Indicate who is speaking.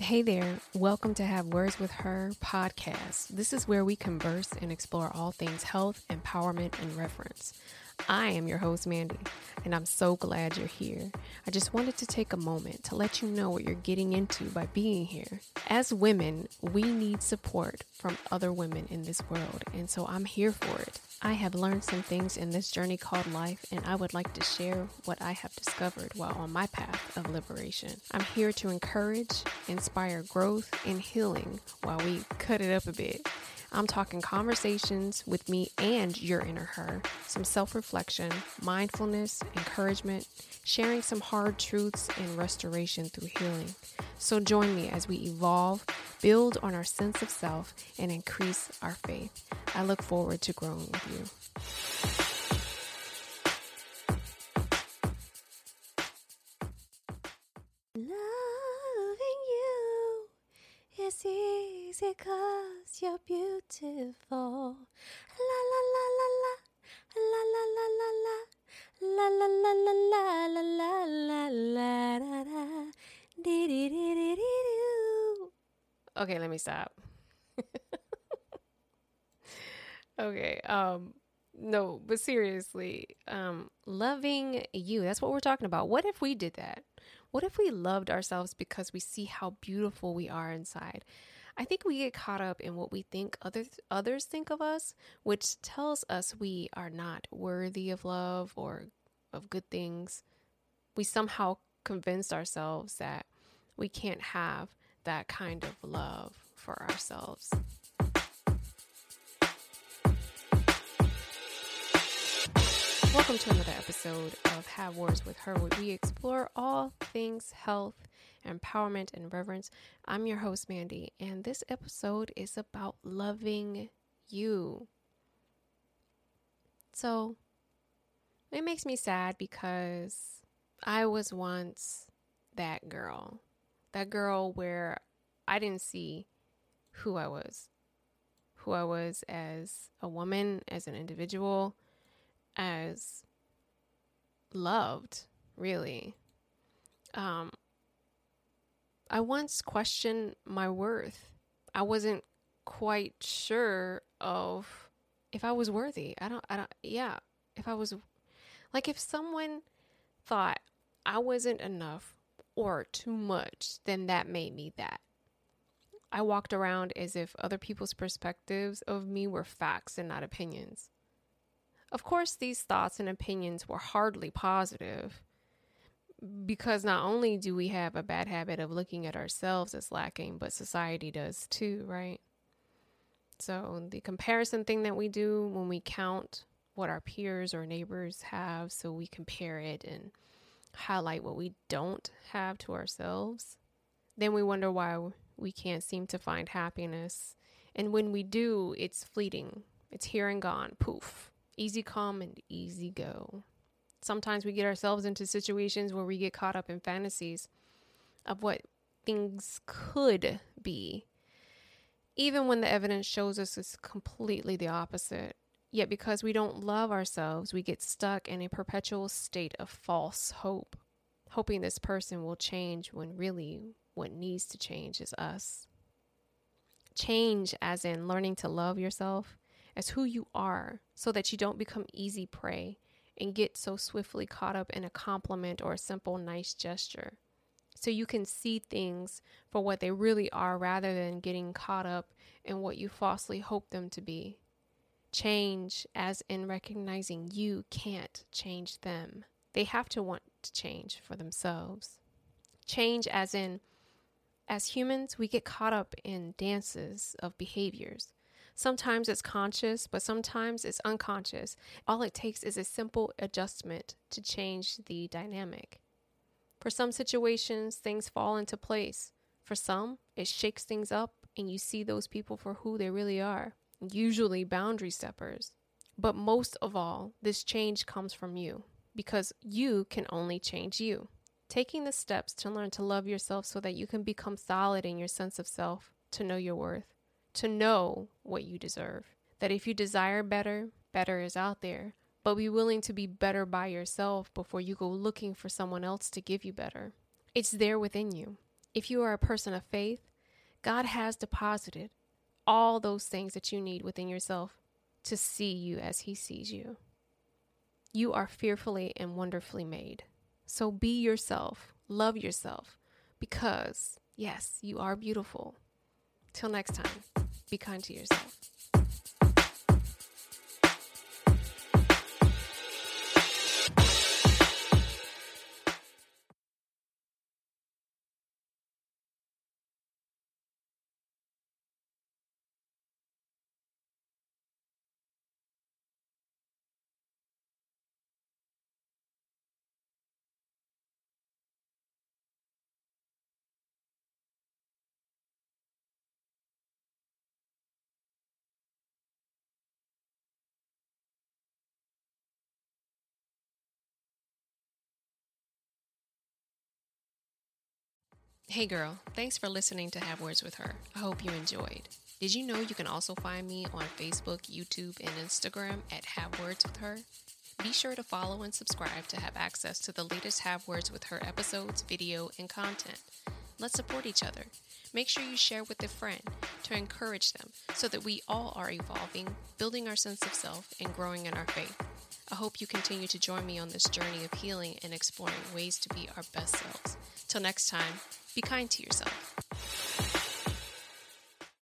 Speaker 1: Hey there, welcome to Have Words with Her podcast. This is where we converse and explore all things health, empowerment, and reverence. I am your host, Mandy, and I'm so glad you're here. I just wanted to take a moment to let you know what you're getting into by being here. As women, we need support from other women in this world, and so I'm here for it. I have learned some things in this journey called life, and I would like to share what I have discovered while on my path of liberation. I'm here to encourage, inspire growth, and healing while we cut it up a bit. I'm talking conversations with me and your inner her, some self reflection, mindfulness, encouragement, sharing some hard truths, and restoration through healing. So join me as we evolve, build on our sense of self, and increase our faith. I look forward to growing with you.
Speaker 2: Loving is easy cause you're beautiful. La la la la la. La la la la la. La la la la la la la la la dee doo.
Speaker 1: Okay, let me stop. okay, um no, but seriously, um loving you. That's what we're talking about. What if we did that? What if we loved ourselves because we see how beautiful we are inside? I think we get caught up in what we think others others think of us, which tells us we are not worthy of love or of good things. We somehow convinced ourselves that we can't have that kind of love for ourselves. Welcome to another episode of Have Words with Her, where we explore all things health, empowerment, and reverence. I'm your host, Mandy, and this episode is about loving you. So, it makes me sad because I was once that girl. That girl where I didn't see who I was, who I was as a woman, as an individual as loved, really. Um, I once questioned my worth. I wasn't quite sure of if I was worthy. I don't, I don't, yeah. If I was, like, if someone thought I wasn't enough or too much, then that made me that. I walked around as if other people's perspectives of me were facts and not opinions. Of course, these thoughts and opinions were hardly positive because not only do we have a bad habit of looking at ourselves as lacking, but society does too, right? So, the comparison thing that we do when we count what our peers or neighbors have, so we compare it and highlight what we don't have to ourselves, then we wonder why we can't seem to find happiness. And when we do, it's fleeting, it's here and gone, poof easy come and easy go. Sometimes we get ourselves into situations where we get caught up in fantasies of what things could be, even when the evidence shows us it's completely the opposite. Yet, because we don't love ourselves, we get stuck in a perpetual state of false hope, hoping this person will change when really what needs to change is us. Change, as in learning to love yourself, as who you are so that you don't become easy prey and get so swiftly caught up in a compliment or a simple nice gesture. So you can see things for what they really are rather than getting caught up in what you falsely hope them to be. Change, as in recognizing you can't change them. They have to want to change for themselves. Change, as in, as humans, we get caught up in dances of behaviors Sometimes it's conscious, but sometimes it's unconscious. All it takes is a simple adjustment to change the dynamic. For some situations, things fall into place. For some, it shakes things up and you see those people for who they really are, usually boundary steppers. But most of all, this change comes from you because you can only change you. Taking the steps to learn to love yourself so that you can become solid in your sense of self, to know your worth to know what you deserve. That if you desire better, better is out there. But be willing to be better by yourself before you go looking for someone else to give you better. It's there within you. If you are a person of faith, God has deposited all those things that you need within yourself to see you as He sees you. You are fearfully and wonderfully made. So be yourself, love yourself, because, yes, you are beautiful. Till next time, be kind to yourself. Hey girl, thanks for listening to Have Words with Her. I hope you enjoyed. Did you know you can also find me on Facebook, YouTube, and Instagram at Have Words with Her? Be sure to follow and subscribe to have access to the latest Have Words with Her episodes, video, and content. Let's support each other. Make sure you share with a friend to encourage them so that we all are evolving, building our sense of self, and growing in our faith. I hope you continue to join me on this journey of healing and exploring ways to be our best selves. Till next time, be kind to yourself.